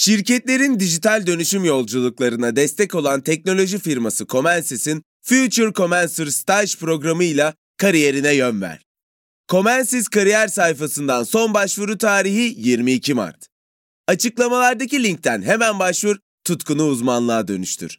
Şirketlerin dijital dönüşüm yolculuklarına destek olan teknoloji firması Comensys'in Future Comencer Stage programıyla kariyerine yön ver. Comensys kariyer sayfasından son başvuru tarihi 22 Mart. Açıklamalardaki linkten hemen başvur, tutkunu uzmanlığa dönüştür.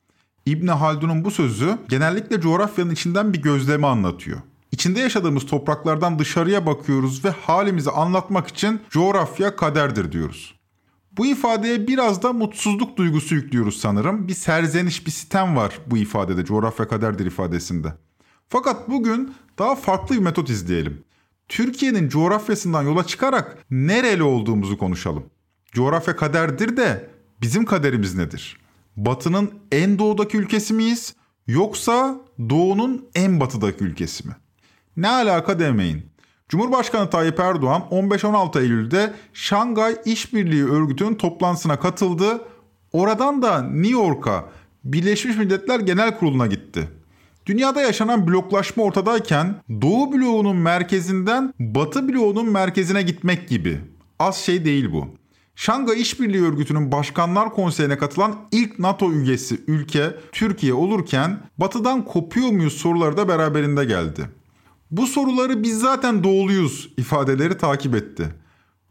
İbn Haldun'un bu sözü genellikle coğrafyanın içinden bir gözlemi anlatıyor. İçinde yaşadığımız topraklardan dışarıya bakıyoruz ve halimizi anlatmak için coğrafya kaderdir diyoruz. Bu ifadeye biraz da mutsuzluk duygusu yüklüyoruz sanırım. Bir serzeniş, bir sitem var bu ifadede, coğrafya kaderdir ifadesinde. Fakat bugün daha farklı bir metot izleyelim. Türkiye'nin coğrafyasından yola çıkarak nereli olduğumuzu konuşalım. Coğrafya kaderdir de bizim kaderimiz nedir? Batı'nın en doğudaki ülkesi miyiz yoksa doğunun en batıdaki ülkesi mi? Ne alaka demeyin. Cumhurbaşkanı Tayyip Erdoğan 15-16 Eylül'de Şangay İşbirliği Örgütü'nün toplantısına katıldı. Oradan da New York'a Birleşmiş Milletler Genel Kurulu'na gitti. Dünyada yaşanan bloklaşma ortadayken Doğu bloğunun merkezinden Batı bloğunun merkezine gitmek gibi. Az şey değil bu. Şangay İşbirliği Örgütü'nün Başkanlar Konseyi'ne katılan ilk NATO üyesi ülke Türkiye olurken Batı'dan kopuyor muyuz soruları da beraberinde geldi. Bu soruları biz zaten doğuluyuz ifadeleri takip etti.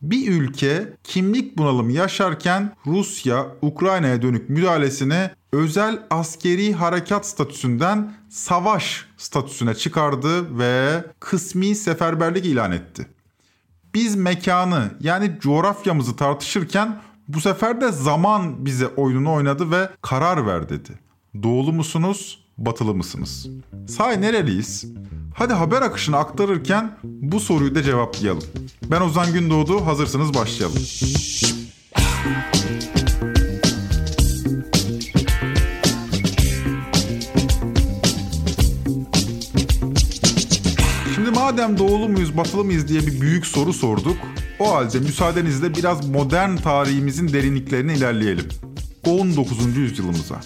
Bir ülke kimlik bunalımı yaşarken Rusya Ukrayna'ya dönük müdahalesini özel askeri harekat statüsünden savaş statüsüne çıkardı ve kısmi seferberlik ilan etti. Biz mekanı yani coğrafyamızı tartışırken bu sefer de zaman bize oyununu oynadı ve karar ver dedi. Doğulu musunuz, batılı mısınız? Say nereliyiz? Hadi haber akışını aktarırken bu soruyu da cevaplayalım. Ben Ozan Gündoğdu, hazırsınız başlayalım. Madem doğulu muyuz, batılı mıyız diye bir büyük soru sorduk. O halde müsaadenizle biraz modern tarihimizin derinliklerine ilerleyelim. 19. yüzyılımıza.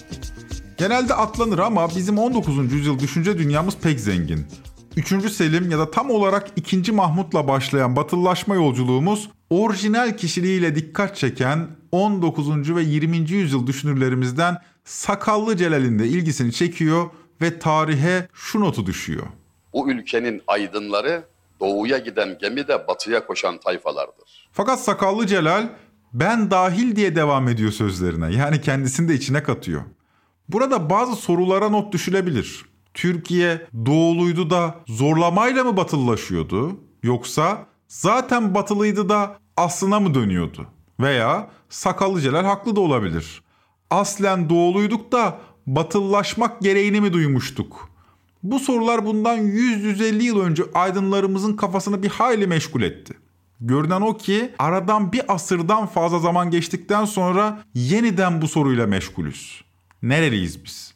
Genelde atlanır ama bizim 19. yüzyıl düşünce dünyamız pek zengin. 3. Selim ya da tam olarak 2. Mahmut'la başlayan batılılaşma yolculuğumuz orijinal kişiliğiyle dikkat çeken 19. ve 20. yüzyıl düşünürlerimizden Sakallı Celal'in de ilgisini çekiyor ve tarihe şu notu düşüyor. Bu ülkenin aydınları doğuya giden gemide batıya koşan tayfalardır. Fakat Sakallı Celal ben dahil diye devam ediyor sözlerine. Yani kendisini de içine katıyor. Burada bazı sorulara not düşülebilir. Türkiye doğuluydu da zorlamayla mı batılılaşıyordu? Yoksa zaten batılıydı da aslına mı dönüyordu? Veya Sakallı Celal haklı da olabilir. Aslen doğuluyduk da batıllaşmak gereğini mi duymuştuk? Bu sorular bundan 100-150 yıl önce aydınlarımızın kafasını bir hayli meşgul etti. Görünen o ki aradan bir asırdan fazla zaman geçtikten sonra yeniden bu soruyla meşgulüz. Nereliyiz biz?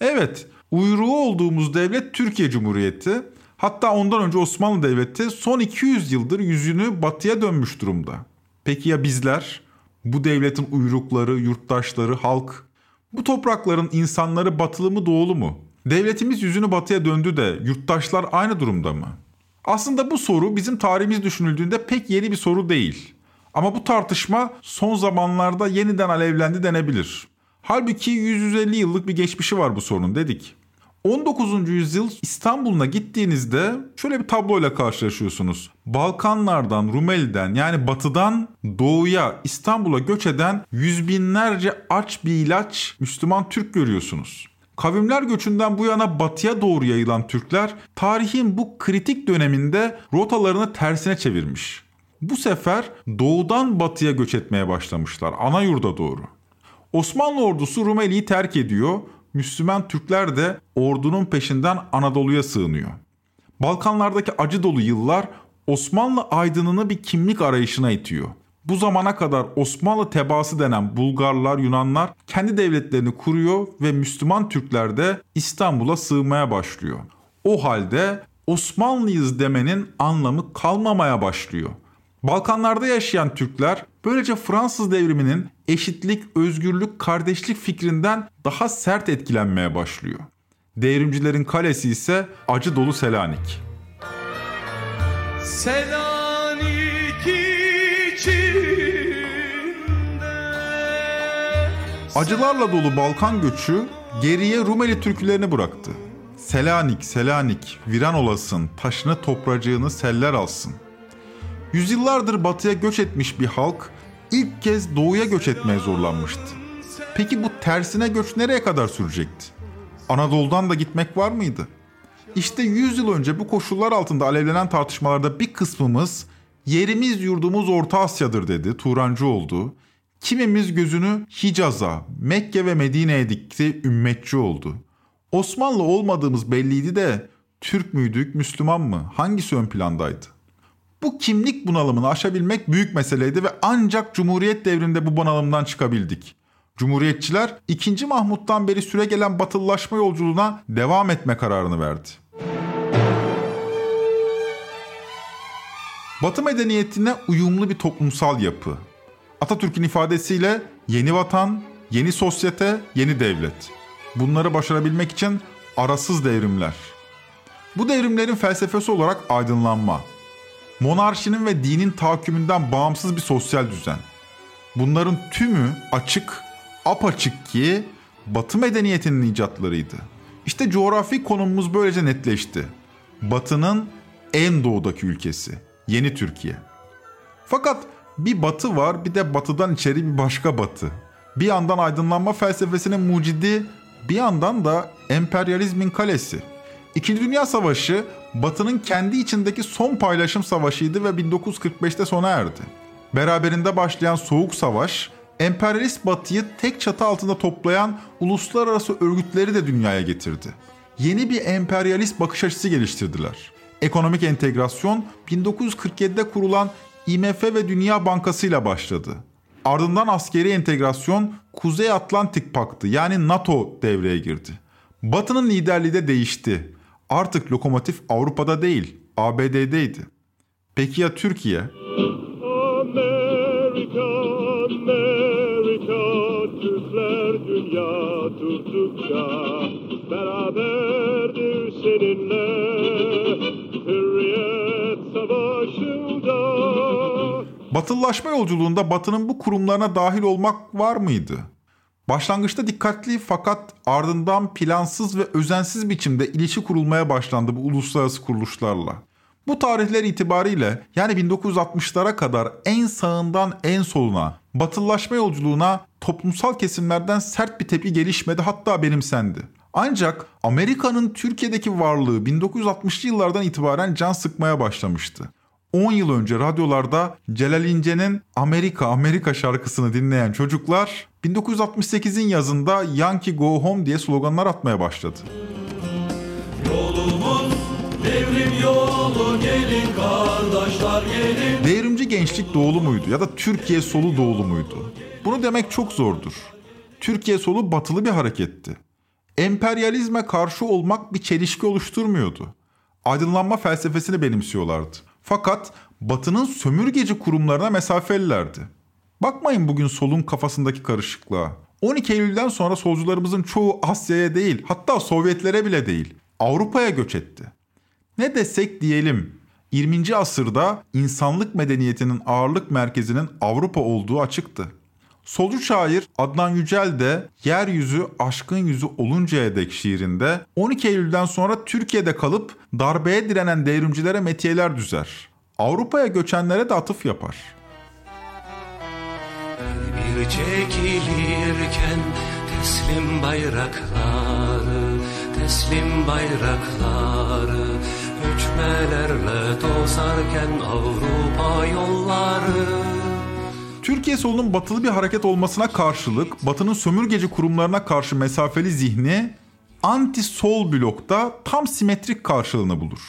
Evet, uyruğu olduğumuz devlet Türkiye Cumhuriyeti. Hatta ondan önce Osmanlı Devleti son 200 yıldır yüzünü batıya dönmüş durumda. Peki ya bizler? Bu devletin uyrukları, yurttaşları, halk? Bu toprakların insanları batılı mı doğulu mu? Devletimiz yüzünü batıya döndü de yurttaşlar aynı durumda mı? Aslında bu soru bizim tarihimiz düşünüldüğünde pek yeni bir soru değil. Ama bu tartışma son zamanlarda yeniden alevlendi denebilir. Halbuki 150 yıllık bir geçmişi var bu sorunun dedik. 19. yüzyıl İstanbul'una gittiğinizde şöyle bir tabloyla karşılaşıyorsunuz. Balkanlardan, Rumeli'den yani batıdan doğuya İstanbul'a göç eden yüz binlerce aç bir ilaç Müslüman Türk görüyorsunuz. Kavimler göçünden bu yana batıya doğru yayılan Türkler tarihin bu kritik döneminde rotalarını tersine çevirmiş. Bu sefer doğudan batıya göç etmeye başlamışlar ana yurda doğru. Osmanlı ordusu Rumeli'yi terk ediyor. Müslüman Türkler de ordunun peşinden Anadolu'ya sığınıyor. Balkanlardaki acı dolu yıllar Osmanlı aydınını bir kimlik arayışına itiyor. Bu zamana kadar Osmanlı tebaası denen Bulgarlar, Yunanlar kendi devletlerini kuruyor ve Müslüman Türkler de İstanbul'a sığmaya başlıyor. O halde Osmanlıyız demenin anlamı kalmamaya başlıyor. Balkanlarda yaşayan Türkler böylece Fransız devriminin eşitlik, özgürlük, kardeşlik fikrinden daha sert etkilenmeye başlıyor. Devrimcilerin kalesi ise acı dolu Selanik. Selanik Acılarla dolu Balkan göçü geriye Rumeli türkülerini bıraktı. Selanik, Selanik, viran olasın, taşını topracığını seller alsın. Yüzyıllardır batıya göç etmiş bir halk ilk kez doğuya göç etmeye zorlanmıştı. Peki bu tersine göç nereye kadar sürecekti? Anadolu'dan da gitmek var mıydı? İşte 100 yıl önce bu koşullar altında alevlenen tartışmalarda bir kısmımız yerimiz yurdumuz Orta Asya'dır dedi, Turancı oldu. Kimimiz gözünü Hicaz'a, Mekke ve Medine'ye dikti, ümmetçi oldu. Osmanlı olmadığımız belliydi de Türk müydük, Müslüman mı? Hangisi ön plandaydı? Bu kimlik bunalımını aşabilmek büyük meseleydi ve ancak Cumhuriyet devrinde bu bunalımdan çıkabildik. Cumhuriyetçiler 2. Mahmut'tan beri süre gelen batılılaşma yolculuğuna devam etme kararını verdi. Batı medeniyetine uyumlu bir toplumsal yapı. Atatürk'ün ifadesiyle yeni vatan, yeni sosyete, yeni devlet. Bunları başarabilmek için arasız devrimler. Bu devrimlerin felsefesi olarak aydınlanma. Monarşinin ve dinin tahakkümünden bağımsız bir sosyal düzen. Bunların tümü açık, apaçık ki Batı medeniyetinin icatlarıydı. İşte coğrafi konumumuz böylece netleşti. Batı'nın en doğudaki ülkesi, yeni Türkiye. Fakat bir batı var bir de batıdan içeri bir başka batı. Bir yandan aydınlanma felsefesinin mucidi bir yandan da emperyalizmin kalesi. İkinci Dünya Savaşı Batı'nın kendi içindeki son paylaşım savaşıydı ve 1945'te sona erdi. Beraberinde başlayan Soğuk Savaş, emperyalist Batı'yı tek çatı altında toplayan uluslararası örgütleri de dünyaya getirdi. Yeni bir emperyalist bakış açısı geliştirdiler. Ekonomik entegrasyon 1947'de kurulan IMF ve Dünya Bankası ile başladı. Ardından askeri entegrasyon Kuzey Atlantik Paktı yani NATO devreye girdi. Batı'nın liderliği de değişti. Artık lokomotif Avrupa'da değil, ABD'deydi. Peki ya Türkiye? Amerika, Batılılaşma yolculuğunda Batı'nın bu kurumlarına dahil olmak var mıydı? Başlangıçta dikkatli fakat ardından plansız ve özensiz biçimde ilişki kurulmaya başlandı bu uluslararası kuruluşlarla. Bu tarihler itibariyle yani 1960'lara kadar en sağından en soluna, batılılaşma yolculuğuna toplumsal kesimlerden sert bir tepki gelişmedi hatta benimsendi. Ancak Amerika'nın Türkiye'deki varlığı 1960'lı yıllardan itibaren can sıkmaya başlamıştı. 10 yıl önce radyolarda Celal İnce'nin Amerika Amerika şarkısını dinleyen çocuklar 1968'in yazında Yankee Go Home diye sloganlar atmaya başladı. Yolumuz devrim yolu gelin kardeşler gelin. Devrimci gençlik doğulu muydu ya da Türkiye solu doğulu muydu? Bunu demek çok zordur. Türkiye solu batılı bir hareketti. Emperyalizme karşı olmak bir çelişki oluşturmuyordu. Aydınlanma felsefesini benimsiyorlardı. Fakat Batı'nın sömürgeci kurumlarına mesafelilerdi. Bakmayın bugün solun kafasındaki karışıklığa. 12 Eylül'den sonra solcularımızın çoğu Asya'ya değil, hatta Sovyetlere bile değil, Avrupa'ya göç etti. Ne desek diyelim, 20. asırda insanlık medeniyetinin ağırlık merkezinin Avrupa olduğu açıktı. Solcu şair Adnan Yücel de Yeryüzü Aşkın Yüzü Oluncaya dek şiirinde 12 Eylül'den sonra Türkiye'de kalıp darbeye direnen devrimcilere metiyeler düzer. Avrupa'ya göçenlere de atıf yapar. Bir çekilirken teslim bayrakları, teslim bayrakları Göçmelerle dozarken Avrupa yolları Türkiye solunun batılı bir hareket olmasına karşılık Batı'nın sömürgeci kurumlarına karşı mesafeli zihni anti-sol blokta tam simetrik karşılığını bulur.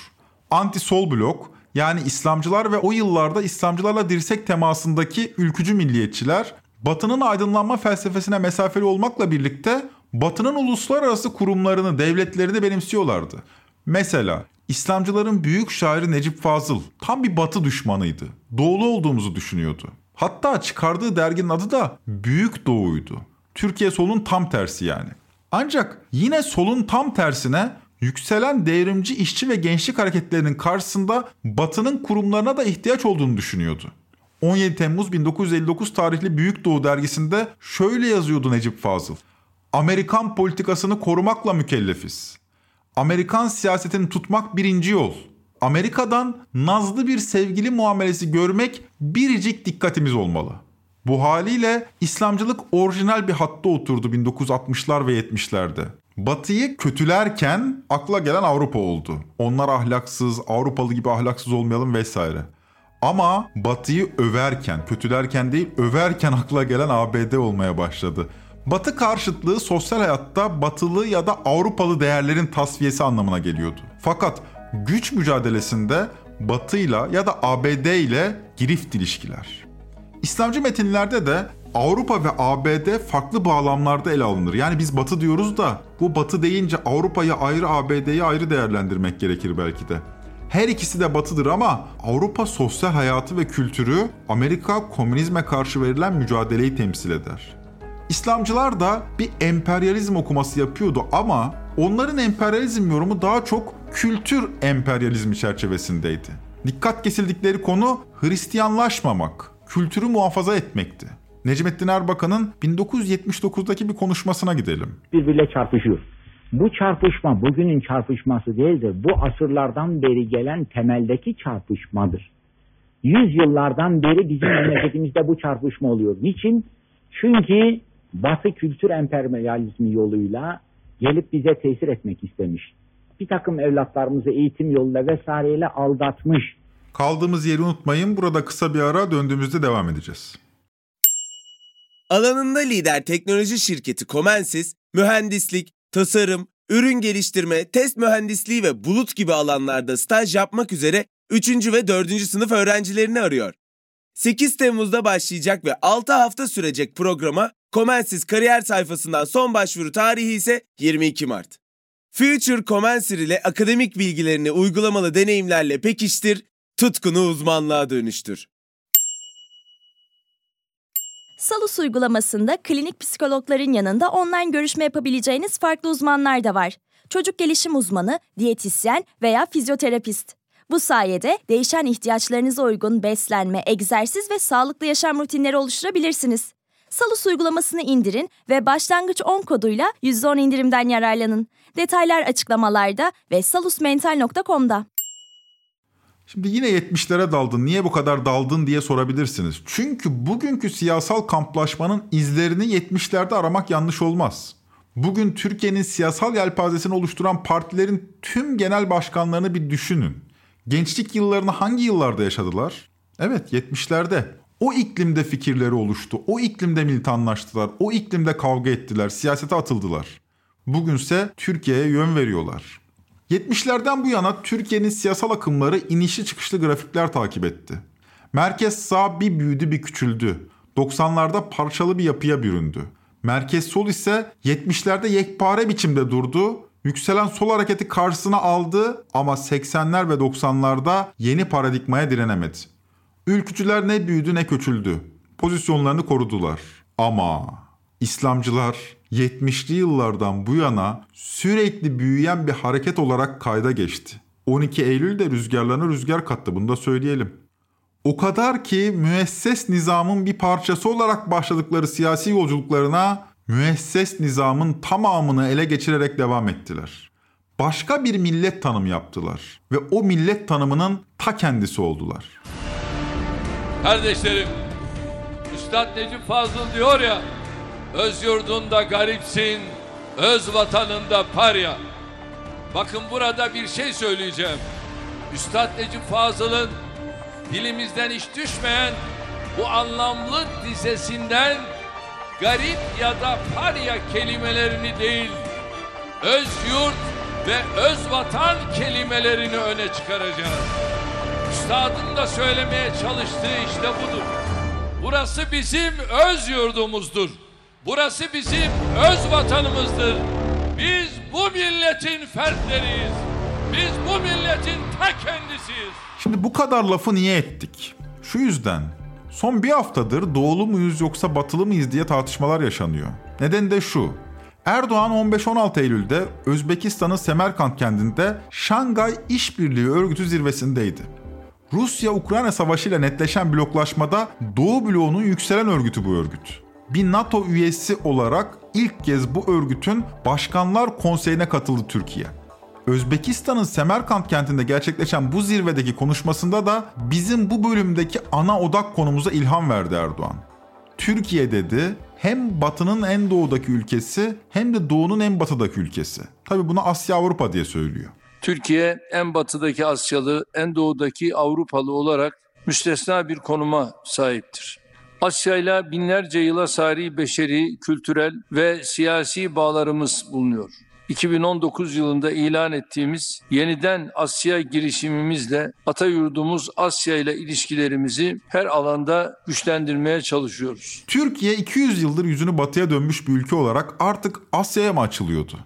Anti-sol blok yani İslamcılar ve o yıllarda İslamcılarla dirsek temasındaki ülkücü milliyetçiler Batı'nın aydınlanma felsefesine mesafeli olmakla birlikte Batı'nın uluslararası kurumlarını, devletlerini benimsiyorlardı. Mesela İslamcıların büyük şairi Necip Fazıl tam bir Batı düşmanıydı. Doğulu olduğumuzu düşünüyordu. Hatta çıkardığı derginin adı da Büyük Doğu'ydu. Türkiye solun tam tersi yani. Ancak yine solun tam tersine yükselen devrimci işçi ve gençlik hareketlerinin karşısında Batı'nın kurumlarına da ihtiyaç olduğunu düşünüyordu. 17 Temmuz 1959 tarihli Büyük Doğu dergisinde şöyle yazıyordu Necip Fazıl. Amerikan politikasını korumakla mükellefiz. Amerikan siyasetini tutmak birinci yol. Amerika'dan nazlı bir sevgili muamelesi görmek biricik dikkatimiz olmalı. Bu haliyle İslamcılık orijinal bir hatta oturdu 1960'lar ve 70'lerde. Batı'yı kötülerken akla gelen Avrupa oldu. Onlar ahlaksız, Avrupalı gibi ahlaksız olmayalım vesaire. Ama Batı'yı överken, kötülerken değil, överken akla gelen ABD olmaya başladı. Batı karşıtlığı sosyal hayatta batılı ya da Avrupalı değerlerin tasfiyesi anlamına geliyordu. Fakat güç mücadelesinde Batı'yla ya da ABD ile girift ilişkiler. İslamcı metinlerde de Avrupa ve ABD farklı bağlamlarda ele alınır. Yani biz Batı diyoruz da bu Batı deyince Avrupa'yı ayrı ABD'yi ayrı değerlendirmek gerekir belki de. Her ikisi de batıdır ama Avrupa sosyal hayatı ve kültürü Amerika komünizme karşı verilen mücadeleyi temsil eder. İslamcılar da bir emperyalizm okuması yapıyordu ama onların emperyalizm yorumu daha çok kültür emperyalizmi çerçevesindeydi. Dikkat kesildikleri konu Hristiyanlaşmamak, kültürü muhafaza etmekti. Necmettin Erbakan'ın 1979'daki bir konuşmasına gidelim. Birbiriyle çarpışıyor. Bu çarpışma bugünün çarpışması değildir. Bu asırlardan beri gelen temeldeki çarpışmadır. Yüzyıllardan beri bizim memleketimizde bu çarpışma oluyor. Niçin? Çünkü Batı kültür emperyalizmi yoluyla gelip bize tesir etmek istemiş. Bir takım evlatlarımızı eğitim yoluyla vesaireyle aldatmış. Kaldığımız yeri unutmayın. Burada kısa bir ara döndüğümüzde devam edeceğiz. Alanında lider teknoloji şirketi Comensis, mühendislik, tasarım, ürün geliştirme, test mühendisliği ve bulut gibi alanlarda staj yapmak üzere 3. ve 4. sınıf öğrencilerini arıyor. 8 Temmuz'da başlayacak ve 6 hafta sürecek programa Comensis kariyer sayfasından son başvuru tarihi ise 22 Mart. Future Comensir ile akademik bilgilerini uygulamalı deneyimlerle pekiştir, tutkunu uzmanlığa dönüştür. Salus uygulamasında klinik psikologların yanında online görüşme yapabileceğiniz farklı uzmanlar da var. Çocuk gelişim uzmanı, diyetisyen veya fizyoterapist. Bu sayede değişen ihtiyaçlarınıza uygun beslenme, egzersiz ve sağlıklı yaşam rutinleri oluşturabilirsiniz. Salus uygulamasını indirin ve başlangıç 10 koduyla %10 indirimden yararlanın. Detaylar açıklamalarda ve salusmental.com'da. Şimdi yine 70'lere daldın. Niye bu kadar daldın diye sorabilirsiniz. Çünkü bugünkü siyasal kamplaşmanın izlerini 70'lerde aramak yanlış olmaz. Bugün Türkiye'nin siyasal yelpazesini oluşturan partilerin tüm genel başkanlarını bir düşünün. Gençlik yıllarını hangi yıllarda yaşadılar? Evet 70'lerde. O iklimde fikirleri oluştu. O iklimde militanlaştılar. O iklimde kavga ettiler. Siyasete atıldılar. Bugünse Türkiye'ye yön veriyorlar. 70'lerden bu yana Türkiye'nin siyasal akımları inişli çıkışlı grafikler takip etti. Merkez sağ bir büyüdü bir küçüldü. 90'larda parçalı bir yapıya büründü. Merkez sol ise 70'lerde yekpare biçimde durdu. Yükselen sol hareketi karşısına aldı ama 80'ler ve 90'larda yeni paradigmaya direnemedi. Ülkücüler ne büyüdü ne küçüldü. Pozisyonlarını korudular. Ama İslamcılar 70'li yıllardan bu yana sürekli büyüyen bir hareket olarak kayda geçti. 12 Eylül'de rüzgarlarına rüzgar kattı bunu da söyleyelim. O kadar ki müesses nizamın bir parçası olarak başladıkları siyasi yolculuklarına müesses nizamın tamamını ele geçirerek devam ettiler. Başka bir millet tanımı yaptılar ve o millet tanımının ta kendisi oldular. Kardeşlerim, Üstad Necip Fazıl diyor ya, öz yurdunda garipsin, öz vatanında parya. Bakın burada bir şey söyleyeceğim. Üstad Necip Fazıl'ın dilimizden hiç düşmeyen bu anlamlı dizesinden garip ya da parya kelimelerini değil, öz yurt ve öz vatan kelimelerini öne çıkaracağız. üstadın da söylemeye çalıştığı işte budur. Burası bizim öz yurdumuzdur. Burası bizim öz vatanımızdır. Biz bu milletin fertleriyiz. Biz bu milletin ta kendisiyiz. Şimdi bu kadar lafı niye ettik? Şu yüzden. Son bir haftadır doğulu muyuz yoksa batılı mıyız diye tartışmalar yaşanıyor. Neden de şu. Erdoğan 15-16 Eylül'de Özbekistan'ın Semerkant kentinde Şangay İşbirliği Örgütü zirvesindeydi. Rusya-Ukrayna savaşıyla netleşen bloklaşmada Doğu bloğunun yükselen örgütü bu örgüt. Bir NATO üyesi olarak ilk kez bu örgütün Başkanlar Konseyi'ne katıldı Türkiye. Özbekistan'ın Semerkant kentinde gerçekleşen bu zirvedeki konuşmasında da bizim bu bölümdeki ana odak konumuza ilham verdi Erdoğan. Türkiye dedi hem batının en doğudaki ülkesi hem de doğunun en batıdaki ülkesi. Tabi bunu Asya Avrupa diye söylüyor. Türkiye en batıdaki Asyalı, en doğudaki Avrupalı olarak müstesna bir konuma sahiptir. Asya ile binlerce yıla sari beşeri, kültürel ve siyasi bağlarımız bulunuyor. 2019 yılında ilan ettiğimiz yeniden Asya girişimimizle ata yurdumuz Asya ile ilişkilerimizi her alanda güçlendirmeye çalışıyoruz. Türkiye 200 yıldır yüzünü batıya dönmüş bir ülke olarak artık Asya'ya mı açılıyordu?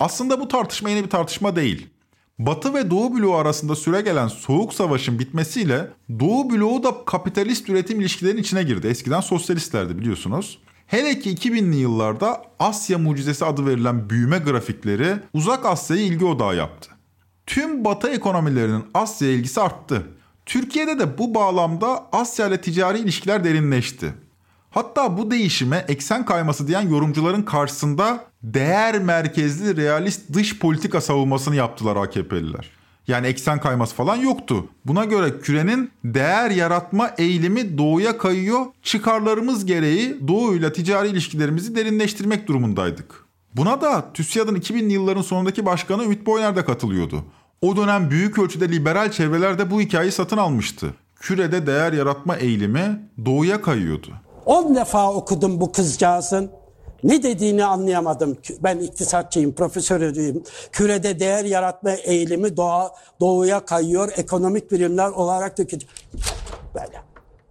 Aslında bu tartışma yeni bir tartışma değil. Batı ve Doğu bloğu arasında süre gelen soğuk savaşın bitmesiyle Doğu bloğu da kapitalist üretim ilişkilerinin içine girdi. Eskiden sosyalistlerdi biliyorsunuz. Hele ki 2000'li yıllarda Asya mucizesi adı verilen büyüme grafikleri uzak Asya'yı ilgi odağı yaptı. Tüm batı ekonomilerinin Asya ilgisi arttı. Türkiye'de de bu bağlamda Asya ile ticari ilişkiler derinleşti. Hatta bu değişime eksen kayması diyen yorumcuların karşısında değer merkezli realist dış politika savunmasını yaptılar AKP'liler. Yani eksen kayması falan yoktu. Buna göre kürenin değer yaratma eğilimi doğuya kayıyor. Çıkarlarımız gereği doğuyla ticari ilişkilerimizi derinleştirmek durumundaydık. Buna da TÜSİAD'ın 2000'li yılların sonundaki başkanı Ümit Boyner de katılıyordu. O dönem büyük ölçüde liberal çevreler de bu hikayeyi satın almıştı. Kürede değer yaratma eğilimi doğuya kayıyordu. 10 defa okudum bu kızcağızın. Ne dediğini anlayamadım. Ben iktisatçıyım, profesörüyüm. Kürede değer yaratma eğilimi doğa, doğuya kayıyor. Ekonomik birimler olarak dökülüyor. Böyle.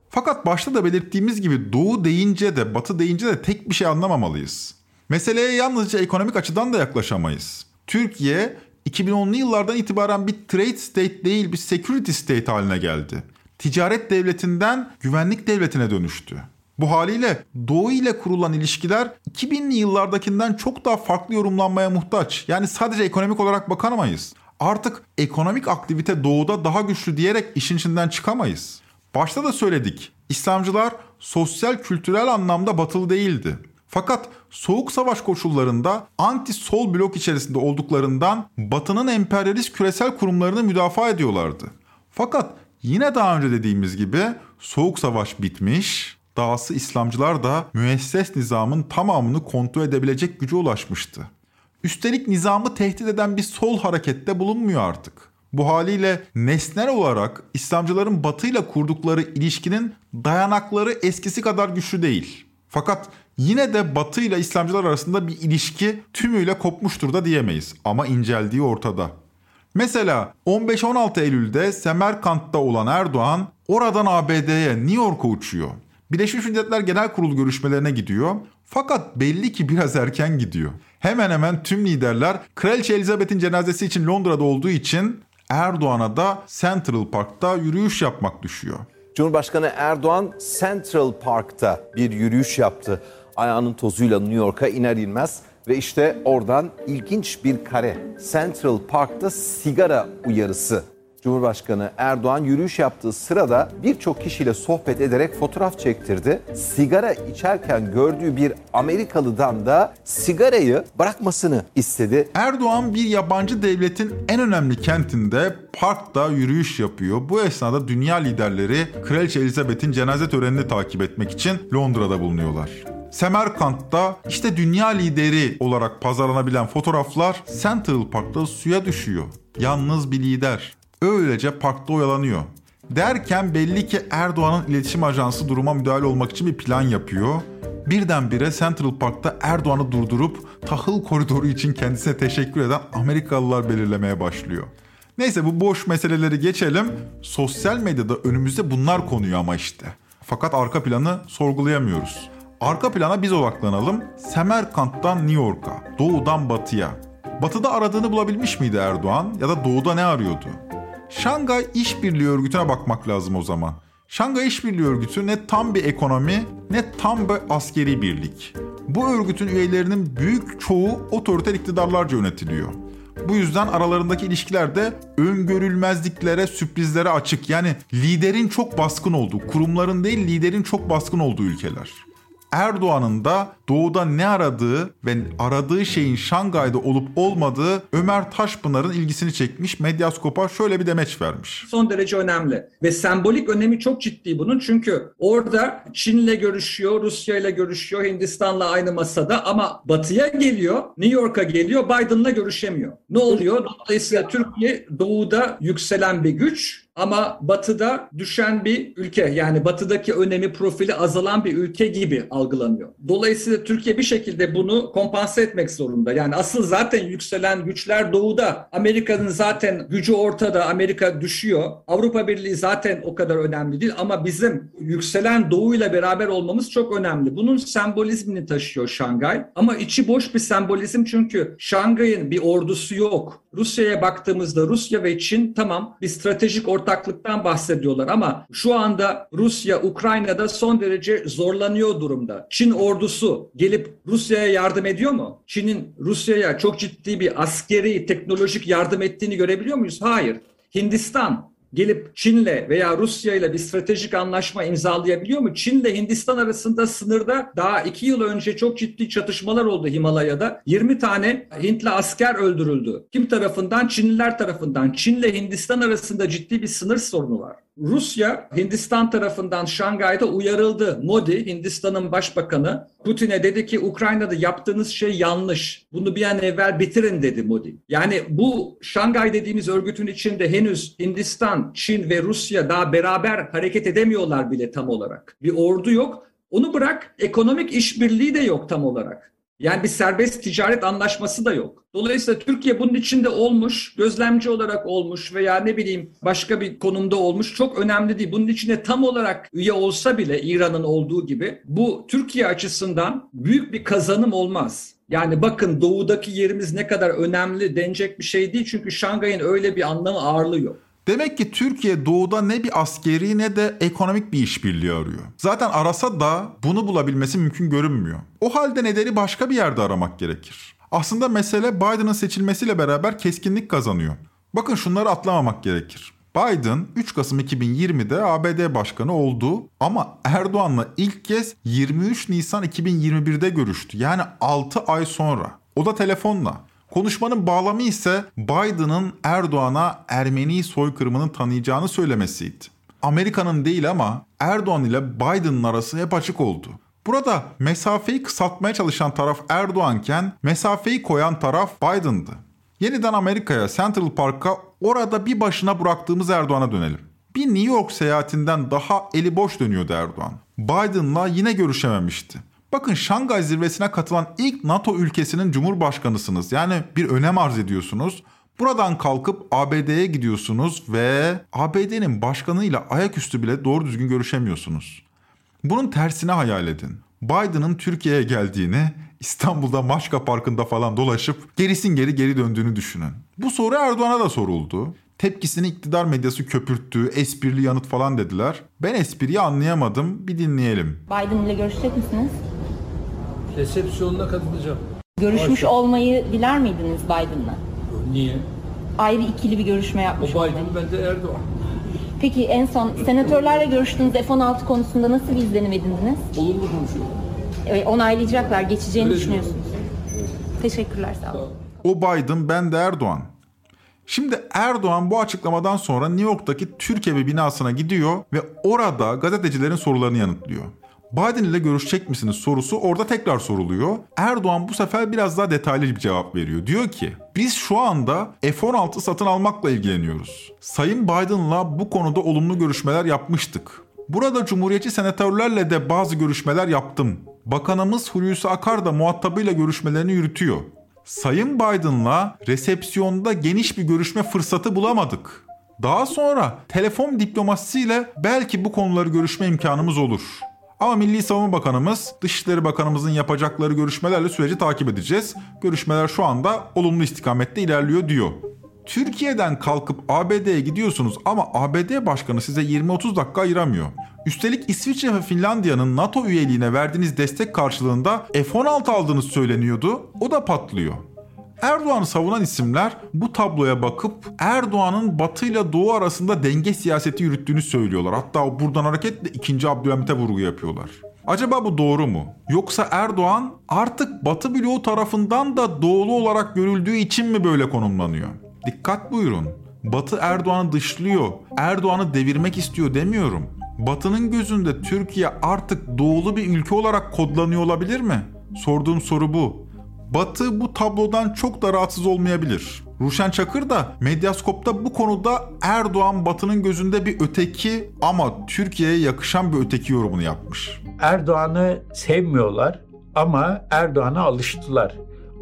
Fakat başta da belirttiğimiz gibi doğu deyince de batı deyince de tek bir şey anlamamalıyız. Meseleye yalnızca ekonomik açıdan da yaklaşamayız. Türkiye 2010'lu yıllardan itibaren bir trade state değil bir security state haline geldi. Ticaret devletinden güvenlik devletine dönüştü. Bu haliyle Doğu ile kurulan ilişkiler 2000'li yıllardakinden çok daha farklı yorumlanmaya muhtaç. Yani sadece ekonomik olarak bakamayız. Artık ekonomik aktivite doğuda daha güçlü diyerek işin içinden çıkamayız. Başta da söyledik. İslamcılar sosyal kültürel anlamda batılı değildi. Fakat soğuk savaş koşullarında anti-sol blok içerisinde olduklarından Batı'nın emperyalist küresel kurumlarını müdafaa ediyorlardı. Fakat yine daha önce dediğimiz gibi soğuk savaş bitmiş, dahası İslamcılar da müesses nizamın tamamını kontrol edebilecek güce ulaşmıştı. Üstelik nizamı tehdit eden bir sol harekette bulunmuyor artık. Bu haliyle nesnel olarak İslamcıların Batı ile kurdukları ilişkinin dayanakları eskisi kadar güçlü değil. Fakat yine de Batı ile İslamcılar arasında bir ilişki tümüyle kopmuştur da diyemeyiz ama inceldiği ortada. Mesela 15-16 Eylül'de Semerkant'ta olan Erdoğan oradan ABD'ye New York'a uçuyor. Birleşmiş Milletler Genel Kurulu görüşmelerine gidiyor. Fakat belli ki biraz erken gidiyor. Hemen hemen tüm liderler Kraliçe Elizabeth'in cenazesi için Londra'da olduğu için Erdoğan'a da Central Park'ta yürüyüş yapmak düşüyor. Cumhurbaşkanı Erdoğan Central Park'ta bir yürüyüş yaptı. Ayağının tozuyla New York'a iner inmez ve işte oradan ilginç bir kare. Central Park'ta sigara uyarısı Cumhurbaşkanı Erdoğan yürüyüş yaptığı sırada birçok kişiyle sohbet ederek fotoğraf çektirdi. Sigara içerken gördüğü bir Amerikalıdan da sigarayı bırakmasını istedi. Erdoğan bir yabancı devletin en önemli kentinde parkta yürüyüş yapıyor. Bu esnada dünya liderleri Kraliçe Elizabeth'in cenaze törenini takip etmek için Londra'da bulunuyorlar. Semerkant'ta işte dünya lideri olarak pazarlanabilen fotoğraflar Central Park'ta suya düşüyor. Yalnız bir lider. Öylece parkta oyalanıyor. Derken belli ki Erdoğan'ın iletişim ajansı duruma müdahale olmak için bir plan yapıyor. Birdenbire Central Park'ta Erdoğan'ı durdurup tahıl koridoru için kendisine teşekkür eden Amerikalılar belirlemeye başlıyor. Neyse bu boş meseleleri geçelim. Sosyal medyada önümüzde bunlar konuyor ama işte. Fakat arka planı sorgulayamıyoruz. Arka plana biz odaklanalım. Semerkant'tan New York'a, doğudan batıya. Batıda aradığını bulabilmiş miydi Erdoğan ya da doğuda ne arıyordu? Şangay İşbirliği Örgütü'ne bakmak lazım o zaman. Şangay İşbirliği Örgütü ne tam bir ekonomi ne tam bir askeri birlik. Bu örgütün üyelerinin büyük çoğu otoriter iktidarlarca yönetiliyor. Bu yüzden aralarındaki ilişkiler de öngörülmezliklere, sürprizlere açık. Yani liderin çok baskın olduğu, kurumların değil liderin çok baskın olduğu ülkeler. Erdoğan'ın da doğuda ne aradığı ve aradığı şeyin Şangay'da olup olmadığı Ömer Taşpınar'ın ilgisini çekmiş. Medyaskop'a şöyle bir demeç vermiş. Son derece önemli ve sembolik önemi çok ciddi bunun çünkü orada Çin'le görüşüyor, Rusya'yla görüşüyor, Hindistan'la aynı masada ama Batı'ya geliyor, New York'a geliyor, Biden'la görüşemiyor. Ne oluyor? Dolayısıyla Türkiye doğuda yükselen bir güç ama batıda düşen bir ülke yani batıdaki önemi profili azalan bir ülke gibi algılanıyor. Dolayısıyla Türkiye bir şekilde bunu kompanse etmek zorunda. Yani asıl zaten yükselen güçler doğuda. Amerika'nın zaten gücü ortada. Amerika düşüyor. Avrupa Birliği zaten o kadar önemli değil ama bizim yükselen doğuyla beraber olmamız çok önemli. Bunun sembolizmini taşıyor Şangay. Ama içi boş bir sembolizm çünkü Şangay'ın bir ordusu yok. Rusya'ya baktığımızda Rusya ve Çin tamam bir stratejik ortaklıktan bahsediyorlar ama şu anda Rusya Ukrayna'da son derece zorlanıyor durumda. Çin ordusu gelip Rusya'ya yardım ediyor mu? Çin'in Rusya'ya çok ciddi bir askeri, teknolojik yardım ettiğini görebiliyor muyuz? Hayır. Hindistan gelip Çin'le veya Rusya ile bir stratejik anlaşma imzalayabiliyor mu? Çin'le Hindistan arasında sınırda daha iki yıl önce çok ciddi çatışmalar oldu Himalaya'da. 20 tane Hintli asker öldürüldü. Kim tarafından? Çinliler tarafından. Çin'le Hindistan arasında ciddi bir sınır sorunu var. Rusya Hindistan tarafından Şangay'da uyarıldı. Modi, Hindistan'ın başbakanı, Putin'e dedi ki Ukrayna'da yaptığınız şey yanlış. Bunu bir an evvel bitirin dedi Modi. Yani bu Şangay dediğimiz örgütün içinde henüz Hindistan, Çin ve Rusya daha beraber hareket edemiyorlar bile tam olarak. Bir ordu yok. Onu bırak ekonomik işbirliği de yok tam olarak. Yani bir serbest ticaret anlaşması da yok. Dolayısıyla Türkiye bunun içinde olmuş, gözlemci olarak olmuş veya ne bileyim başka bir konumda olmuş çok önemli değil. Bunun içinde tam olarak üye olsa bile İran'ın olduğu gibi bu Türkiye açısından büyük bir kazanım olmaz. Yani bakın doğudaki yerimiz ne kadar önemli denecek bir şey değil çünkü Şangay'ın öyle bir anlamı ağırlığı yok. Demek ki Türkiye doğuda ne bir askeri ne de ekonomik bir işbirliği arıyor. Zaten arasa da bunu bulabilmesi mümkün görünmüyor. O halde nedeni başka bir yerde aramak gerekir. Aslında mesele Biden'ın seçilmesiyle beraber keskinlik kazanıyor. Bakın şunları atlamamak gerekir. Biden 3 Kasım 2020'de ABD başkanı oldu ama Erdoğan'la ilk kez 23 Nisan 2021'de görüştü. Yani 6 ay sonra. O da telefonla. Konuşmanın bağlamı ise Biden'ın Erdoğan'a Ermeni soykırımını tanıyacağını söylemesiydi. Amerika'nın değil ama Erdoğan ile Biden'ın arası hep açık oldu. Burada mesafeyi kısaltmaya çalışan taraf Erdoğanken mesafeyi koyan taraf Biden'dı. Yeniden Amerika'ya, Central Park'a orada bir başına bıraktığımız Erdoğan'a dönelim. Bir New York seyahatinden daha eli boş dönüyordu Erdoğan. Biden'la yine görüşememişti. Bakın Şangay zirvesine katılan ilk NATO ülkesinin cumhurbaşkanısınız. Yani bir önem arz ediyorsunuz. Buradan kalkıp ABD'ye gidiyorsunuz ve ABD'nin başkanıyla ayaküstü bile doğru düzgün görüşemiyorsunuz. Bunun tersine hayal edin. Biden'ın Türkiye'ye geldiğini, İstanbul'da Maçka Parkı'nda falan dolaşıp gerisin geri geri döndüğünü düşünün. Bu soru Erdoğan'a da soruldu. Tepkisini iktidar medyası köpürttü, esprili yanıt falan dediler. Ben espriyi anlayamadım, bir dinleyelim. Biden ile görüşecek misiniz? Resepsiyonuna katılacağım. Görüşmüş Başka- olmayı diler miydiniz Biden'la? Niye? Ayrı ikili bir görüşme O yapmış olmayı. Biden, ben de Erdoğan. Peki en son senatörlerle görüştüğünüz F-16 konusunda nasıl bir izlenim edindiniz? Olumlu konuşuyor. E, onaylayacaklar, geçeceğini Öyle düşünüyorsunuz. Teşekkürler, sağ olun. O Biden, ben de Erdoğan. Şimdi Erdoğan bu açıklamadan sonra New York'taki Türk Evi binasına gidiyor ve orada gazetecilerin sorularını yanıtlıyor. Biden ile görüşecek misiniz sorusu orada tekrar soruluyor. Erdoğan bu sefer biraz daha detaylı bir cevap veriyor. Diyor ki biz şu anda F-16 satın almakla ilgileniyoruz. Sayın Biden'la bu konuda olumlu görüşmeler yapmıştık. Burada Cumhuriyetçi senatörlerle de bazı görüşmeler yaptım. Bakanımız Hulusi Akar da muhatabıyla görüşmelerini yürütüyor. Sayın Biden'la resepsiyonda geniş bir görüşme fırsatı bulamadık. Daha sonra telefon diplomasisiyle belki bu konuları görüşme imkanımız olur. Ama Milli Savunma Bakanımız, Dışişleri Bakanımızın yapacakları görüşmelerle süreci takip edeceğiz. Görüşmeler şu anda olumlu istikamette ilerliyor diyor. Türkiye'den kalkıp ABD'ye gidiyorsunuz ama ABD Başkanı size 20-30 dakika ayıramıyor. Üstelik İsviçre ve Finlandiya'nın NATO üyeliğine verdiğiniz destek karşılığında F-16 aldığınız söyleniyordu. O da patlıyor. Erdoğan'ı savunan isimler bu tabloya bakıp Erdoğan'ın Batı ile Doğu arasında denge siyaseti yürüttüğünü söylüyorlar. Hatta buradan hareketle 2. Abdülhamit'e vurgu yapıyorlar. Acaba bu doğru mu? Yoksa Erdoğan artık Batı bloğu tarafından da doğulu olarak görüldüğü için mi böyle konumlanıyor? Dikkat buyurun. Batı Erdoğan'ı dışlıyor, Erdoğan'ı devirmek istiyor demiyorum. Batı'nın gözünde Türkiye artık doğulu bir ülke olarak kodlanıyor olabilir mi? Sorduğum soru bu. Batı bu tablodan çok da rahatsız olmayabilir. Ruşen Çakır da Medyaskop'ta bu konuda Erdoğan Batı'nın gözünde bir öteki ama Türkiye'ye yakışan bir öteki yorumunu yapmış. Erdoğan'ı sevmiyorlar ama Erdoğan'a alıştılar.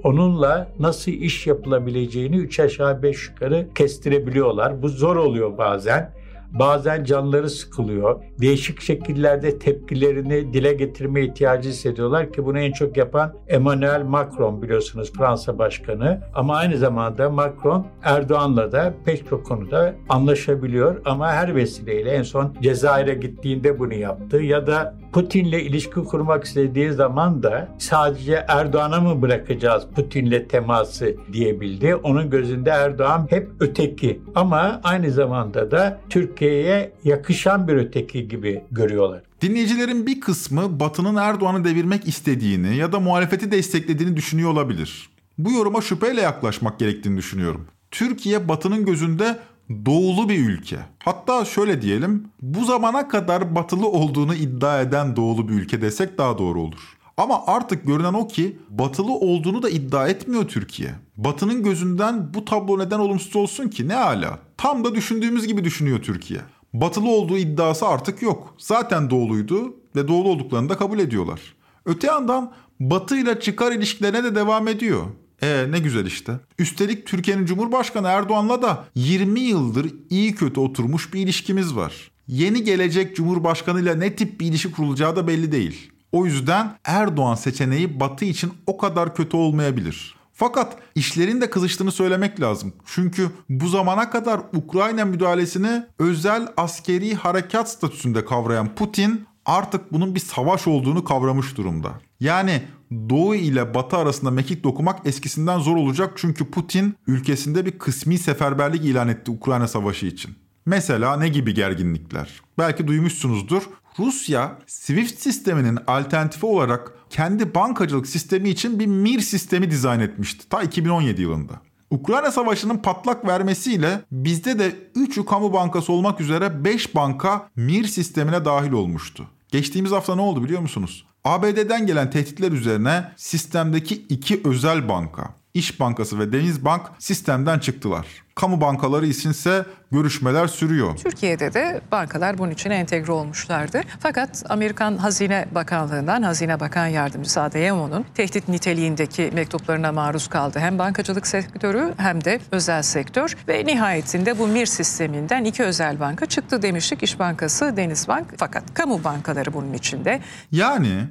Onunla nasıl iş yapılabileceğini üç aşağı beş yukarı kestirebiliyorlar. Bu zor oluyor bazen. Bazen canları sıkılıyor. Değişik şekillerde tepkilerini dile getirme ihtiyacı hissediyorlar ki bunu en çok yapan Emmanuel Macron biliyorsunuz Fransa Başkanı. Ama aynı zamanda Macron Erdoğan'la da pek çok konuda anlaşabiliyor ama her vesileyle en son Cezayir'e gittiğinde bunu yaptı ya da Putin'le ilişki kurmak istediği zaman da sadece Erdoğan'a mı bırakacağız Putin'le teması diyebildi. Onun gözünde Erdoğan hep öteki ama aynı zamanda da Türkiye'ye yakışan bir öteki gibi görüyorlar. Dinleyicilerin bir kısmı Batı'nın Erdoğan'ı devirmek istediğini ya da muhalefeti desteklediğini düşünüyor olabilir. Bu yoruma şüpheyle yaklaşmak gerektiğini düşünüyorum. Türkiye Batı'nın gözünde doğulu bir ülke. Hatta şöyle diyelim, bu zamana kadar batılı olduğunu iddia eden doğulu bir ülke desek daha doğru olur. Ama artık görünen o ki batılı olduğunu da iddia etmiyor Türkiye. Batının gözünden bu tablo neden olumsuz olsun ki ne ala? Tam da düşündüğümüz gibi düşünüyor Türkiye. Batılı olduğu iddiası artık yok. Zaten doğuluydu ve doğulu olduklarını da kabul ediyorlar. Öte yandan Batı ile çıkar ilişkilerine de devam ediyor. E ne güzel işte. Üstelik Türkiye'nin Cumhurbaşkanı Erdoğan'la da 20 yıldır iyi kötü oturmuş bir ilişkimiz var. Yeni gelecek Cumhurbaşkanıyla ne tip bir ilişki kurulacağı da belli değil. O yüzden Erdoğan seçeneği Batı için o kadar kötü olmayabilir. Fakat işlerin de kızıştığını söylemek lazım. Çünkü bu zamana kadar Ukrayna müdahalesini özel askeri harekat statüsünde kavrayan Putin artık bunun bir savaş olduğunu kavramış durumda. Yani Doğu ile Batı arasında mekik dokumak eskisinden zor olacak çünkü Putin ülkesinde bir kısmi seferberlik ilan etti Ukrayna Savaşı için. Mesela ne gibi gerginlikler? Belki duymuşsunuzdur. Rusya SWIFT sisteminin alternatifi olarak kendi bankacılık sistemi için bir MIR sistemi dizayn etmişti ta 2017 yılında. Ukrayna Savaşı'nın patlak vermesiyle bizde de 3 kamu bankası olmak üzere 5 banka MIR sistemine dahil olmuştu. Geçtiğimiz hafta ne oldu biliyor musunuz? ABD'den gelen tehditler üzerine sistemdeki iki özel banka, İş Bankası ve Denizbank sistemden çıktılar. Kamu bankaları içinse görüşmeler sürüyor. Türkiye'de de bankalar bunun için entegre olmuşlardı. Fakat Amerikan Hazine Bakanlığı'ndan Hazine Bakan Yardımcısı Adeyemo'nun tehdit niteliğindeki mektuplarına maruz kaldı. Hem bankacılık sektörü hem de özel sektör ve nihayetinde bu MIR sisteminden iki özel banka çıktı demiştik. İş Bankası, Denizbank fakat kamu bankaları bunun içinde. Yani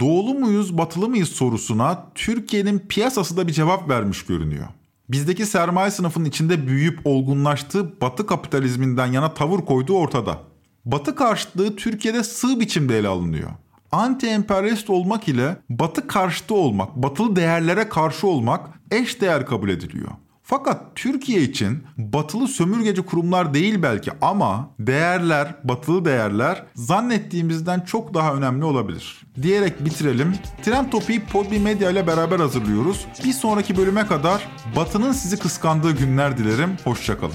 doğulu muyuz, batılı mıyız sorusuna Türkiye'nin piyasası da bir cevap vermiş görünüyor. Bizdeki sermaye sınıfının içinde büyüyüp olgunlaştığı batı kapitalizminden yana tavır koyduğu ortada. Batı karşıtlığı Türkiye'de sığ biçimde ele alınıyor. Anti-emperyalist olmak ile batı karşıtı olmak, batılı değerlere karşı olmak eş değer kabul ediliyor. Fakat Türkiye için batılı sömürgeci kurumlar değil belki ama değerler, batılı değerler zannettiğimizden çok daha önemli olabilir. Diyerek bitirelim. Trend Topi'yi Podbi Medya ile beraber hazırlıyoruz. Bir sonraki bölüme kadar batının sizi kıskandığı günler dilerim. Hoşçakalın.